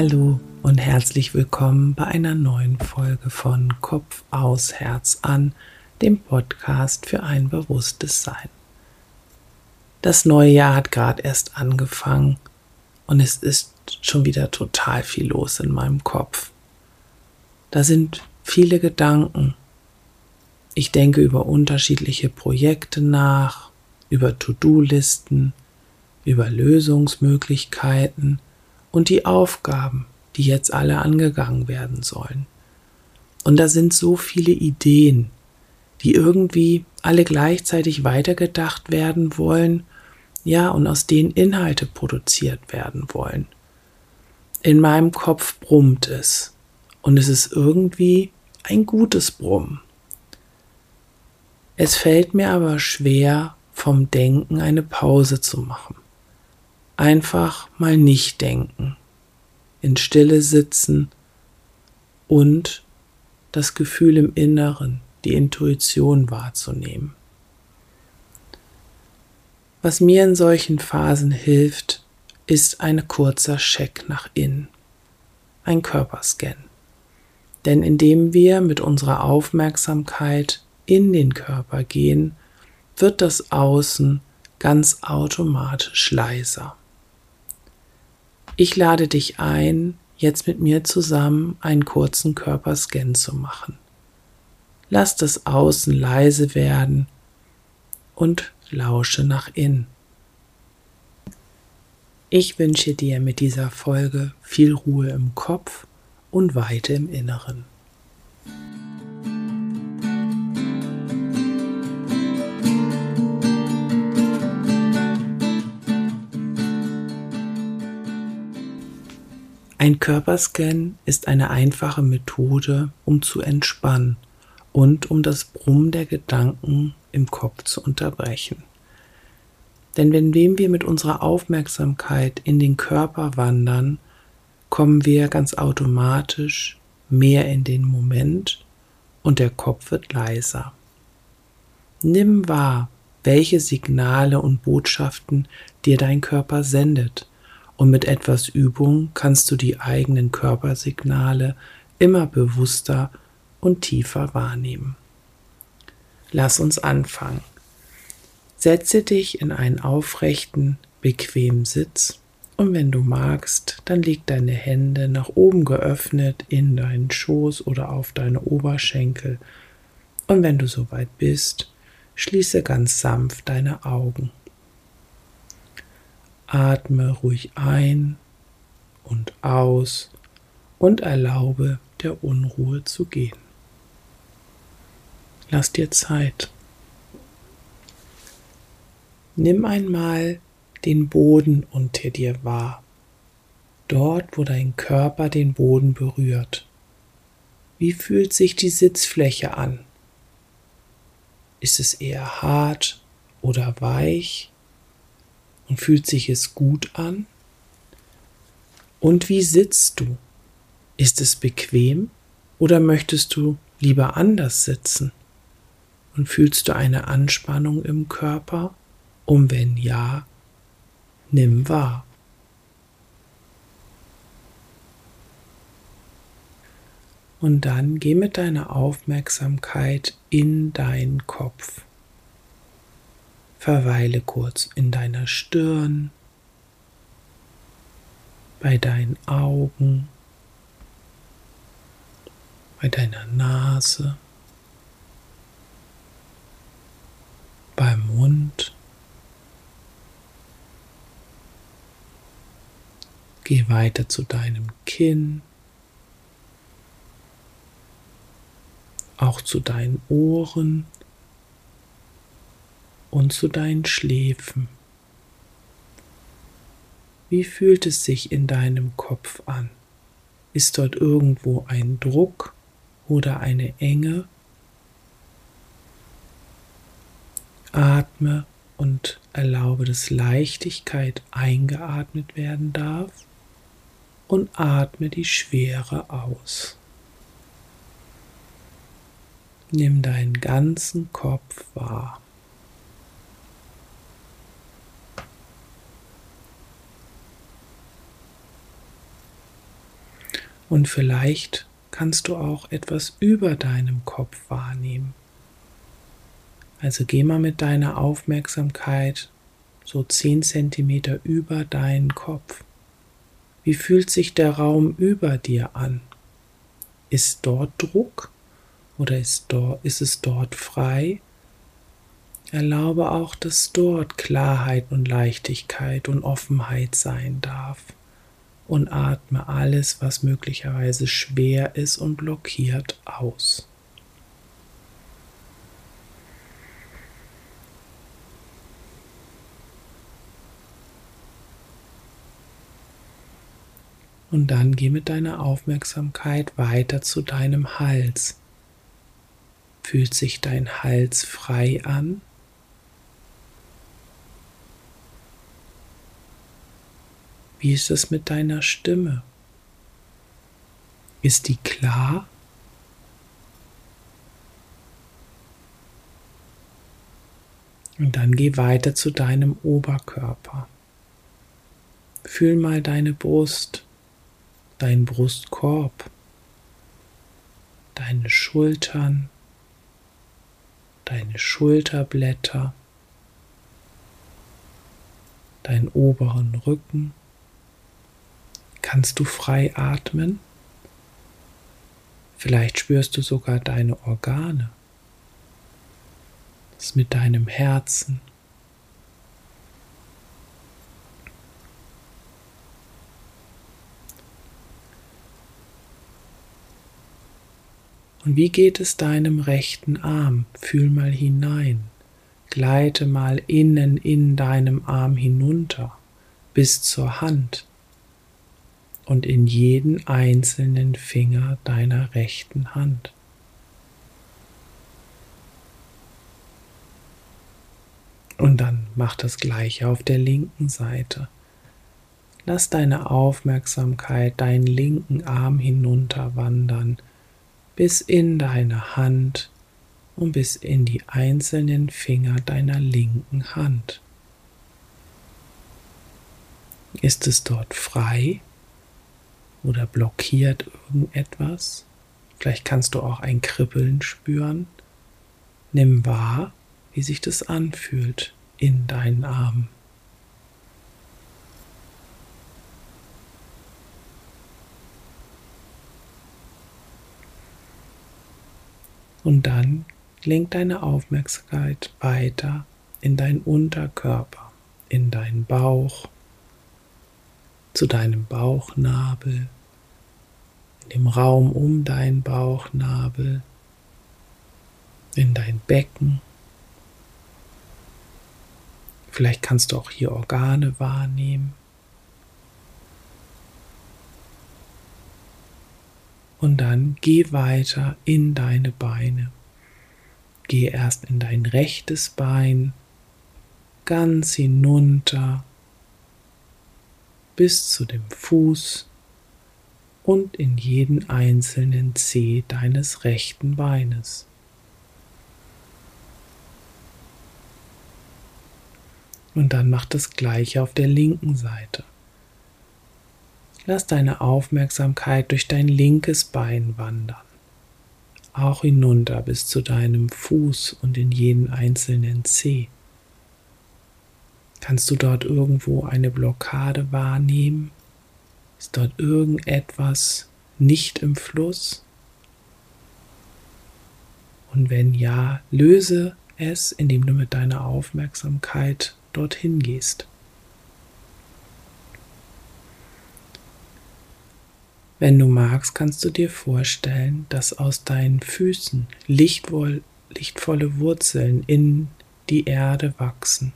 Hallo und herzlich willkommen bei einer neuen Folge von Kopf aus Herz an, dem Podcast für ein bewusstes Sein. Das neue Jahr hat gerade erst angefangen und es ist schon wieder total viel los in meinem Kopf. Da sind viele Gedanken. Ich denke über unterschiedliche Projekte nach, über To-Do-Listen, über Lösungsmöglichkeiten und die Aufgaben, die jetzt alle angegangen werden sollen. Und da sind so viele Ideen, die irgendwie alle gleichzeitig weitergedacht werden wollen, ja, und aus denen Inhalte produziert werden wollen. In meinem Kopf brummt es und es ist irgendwie ein gutes Brummen. Es fällt mir aber schwer, vom Denken eine Pause zu machen einfach mal nicht denken, in Stille sitzen und das Gefühl im Inneren, die Intuition wahrzunehmen. Was mir in solchen Phasen hilft, ist ein kurzer Check nach innen, ein Körperscan. Denn indem wir mit unserer Aufmerksamkeit in den Körper gehen, wird das Außen ganz automatisch leiser. Ich lade dich ein, jetzt mit mir zusammen einen kurzen Körperscan zu machen. Lass das Außen leise werden und lausche nach innen. Ich wünsche dir mit dieser Folge viel Ruhe im Kopf und Weite im Inneren. Ein Körperscan ist eine einfache Methode, um zu entspannen und um das Brummen der Gedanken im Kopf zu unterbrechen. Denn wenn wir mit unserer Aufmerksamkeit in den Körper wandern, kommen wir ganz automatisch mehr in den Moment und der Kopf wird leiser. Nimm wahr, welche Signale und Botschaften dir dein Körper sendet und mit etwas Übung kannst du die eigenen Körpersignale immer bewusster und tiefer wahrnehmen. Lass uns anfangen. Setze dich in einen aufrechten, bequemen Sitz und wenn du magst, dann leg deine Hände nach oben geöffnet in deinen Schoß oder auf deine Oberschenkel und wenn du soweit bist, schließe ganz sanft deine Augen. Atme ruhig ein und aus und erlaube der Unruhe zu gehen. Lass dir Zeit. Nimm einmal den Boden unter dir wahr, dort wo dein Körper den Boden berührt. Wie fühlt sich die Sitzfläche an? Ist es eher hart oder weich? Und fühlt sich es gut an? Und wie sitzt du? Ist es bequem oder möchtest du lieber anders sitzen? Und fühlst du eine Anspannung im Körper? Und wenn ja, nimm wahr. Und dann geh mit deiner Aufmerksamkeit in deinen Kopf. Verweile kurz in deiner Stirn, bei deinen Augen, bei deiner Nase, beim Mund. Geh weiter zu deinem Kinn, auch zu deinen Ohren und zu deinen Schläfen. Wie fühlt es sich in deinem Kopf an? Ist dort irgendwo ein Druck oder eine Enge? Atme und erlaube, dass Leichtigkeit eingeatmet werden darf und atme die Schwere aus. Nimm deinen ganzen Kopf wahr. Und vielleicht kannst du auch etwas über deinem Kopf wahrnehmen. Also geh mal mit deiner Aufmerksamkeit so 10 cm über deinen Kopf. Wie fühlt sich der Raum über dir an? Ist dort Druck oder ist, dort, ist es dort frei? Erlaube auch, dass dort Klarheit und Leichtigkeit und Offenheit sein darf. Und atme alles, was möglicherweise schwer ist und blockiert, aus. Und dann geh mit deiner Aufmerksamkeit weiter zu deinem Hals. Fühlt sich dein Hals frei an? Wie ist es mit deiner Stimme? Ist die klar? Und dann geh weiter zu deinem Oberkörper. Fühl mal deine Brust dein Brustkorb, deine Schultern, deine Schulterblätter, deinen oberen Rücken. Kannst du frei atmen? Vielleicht spürst du sogar deine Organe. Das mit deinem Herzen, Und wie geht es deinem rechten Arm? Fühl mal hinein. Gleite mal innen in deinem Arm hinunter bis zur Hand und in jeden einzelnen Finger deiner rechten Hand. Und dann mach das gleiche auf der linken Seite. Lass deine Aufmerksamkeit deinen linken Arm hinunter wandern bis in deine Hand und bis in die einzelnen Finger deiner linken Hand. Ist es dort frei oder blockiert irgendetwas? Vielleicht kannst du auch ein Kribbeln spüren. Nimm wahr, wie sich das anfühlt in deinen Armen. Und dann lenk deine Aufmerksamkeit weiter in deinen Unterkörper, in deinen Bauch, zu deinem Bauchnabel, in dem Raum um deinen Bauchnabel, in dein Becken. Vielleicht kannst du auch hier Organe wahrnehmen. Und dann geh weiter in deine Beine. Geh erst in dein rechtes Bein, ganz hinunter bis zu dem Fuß und in jeden einzelnen Zeh deines rechten Beines. Und dann mach das gleiche auf der linken Seite. Lass deine Aufmerksamkeit durch dein linkes Bein wandern, auch hinunter bis zu deinem Fuß und in jeden einzelnen Zeh. Kannst du dort irgendwo eine Blockade wahrnehmen? Ist dort irgendetwas nicht im Fluss? Und wenn ja, löse es, indem du mit deiner Aufmerksamkeit dorthin gehst. Wenn du magst, kannst du dir vorstellen, dass aus deinen Füßen lichtvoll, lichtvolle Wurzeln in die Erde wachsen.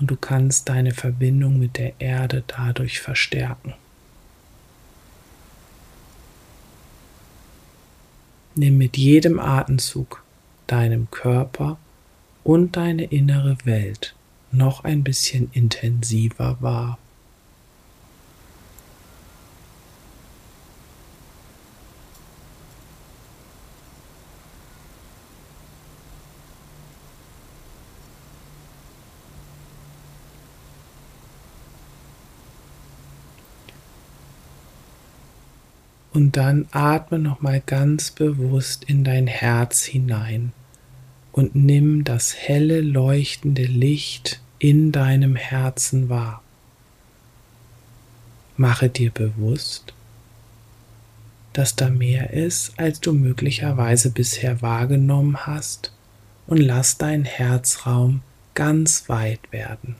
Und du kannst deine Verbindung mit der Erde dadurch verstärken. Nimm mit jedem Atemzug deinem Körper und deine innere Welt noch ein bisschen intensiver wahr. Und dann atme nochmal ganz bewusst in dein Herz hinein und nimm das helle leuchtende Licht in deinem Herzen wahr. Mache dir bewusst, dass da mehr ist, als du möglicherweise bisher wahrgenommen hast, und lass deinen Herzraum ganz weit werden.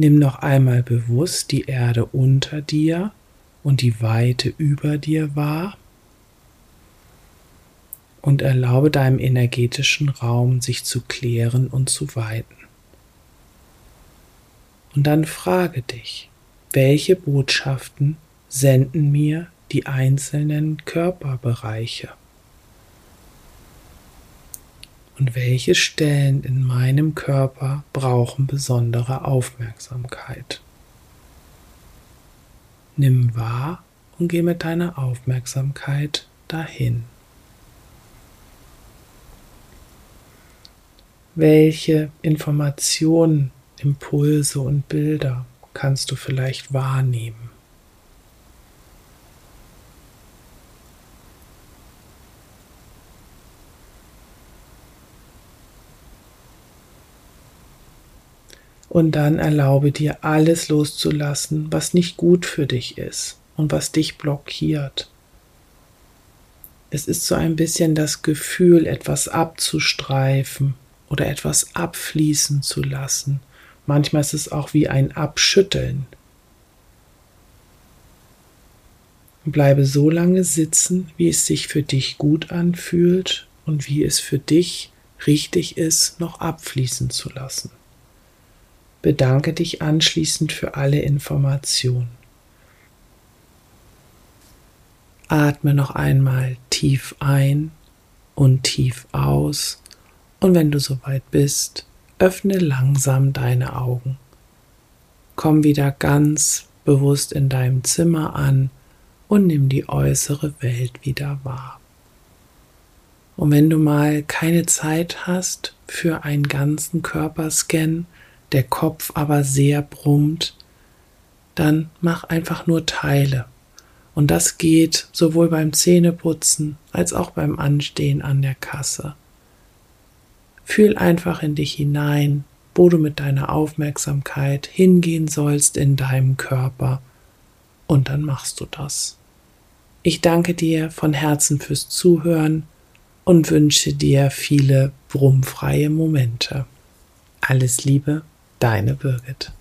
Nimm noch einmal bewusst die Erde unter dir und die Weite über dir wahr und erlaube deinem energetischen Raum sich zu klären und zu weiten. Und dann frage dich, welche Botschaften senden mir die einzelnen Körperbereiche? Und welche Stellen in meinem Körper brauchen besondere Aufmerksamkeit? Nimm wahr und geh mit deiner Aufmerksamkeit dahin. Welche Informationen, Impulse und Bilder kannst du vielleicht wahrnehmen? Und dann erlaube dir alles loszulassen, was nicht gut für dich ist und was dich blockiert. Es ist so ein bisschen das Gefühl, etwas abzustreifen oder etwas abfließen zu lassen. Manchmal ist es auch wie ein Abschütteln. Bleibe so lange sitzen, wie es sich für dich gut anfühlt und wie es für dich richtig ist, noch abfließen zu lassen. Bedanke dich anschließend für alle Informationen. Atme noch einmal tief ein und tief aus und wenn du soweit bist, öffne langsam deine Augen. Komm wieder ganz bewusst in deinem Zimmer an und nimm die äußere Welt wieder wahr. Und wenn du mal keine Zeit hast für einen ganzen Körperscan, der Kopf aber sehr brummt, dann mach einfach nur Teile. Und das geht sowohl beim Zähneputzen als auch beim Anstehen an der Kasse. Fühl einfach in dich hinein, wo du mit deiner Aufmerksamkeit hingehen sollst in deinem Körper und dann machst du das. Ich danke dir von Herzen fürs Zuhören und wünsche dir viele brummfreie Momente. Alles Liebe, Deine Birgit.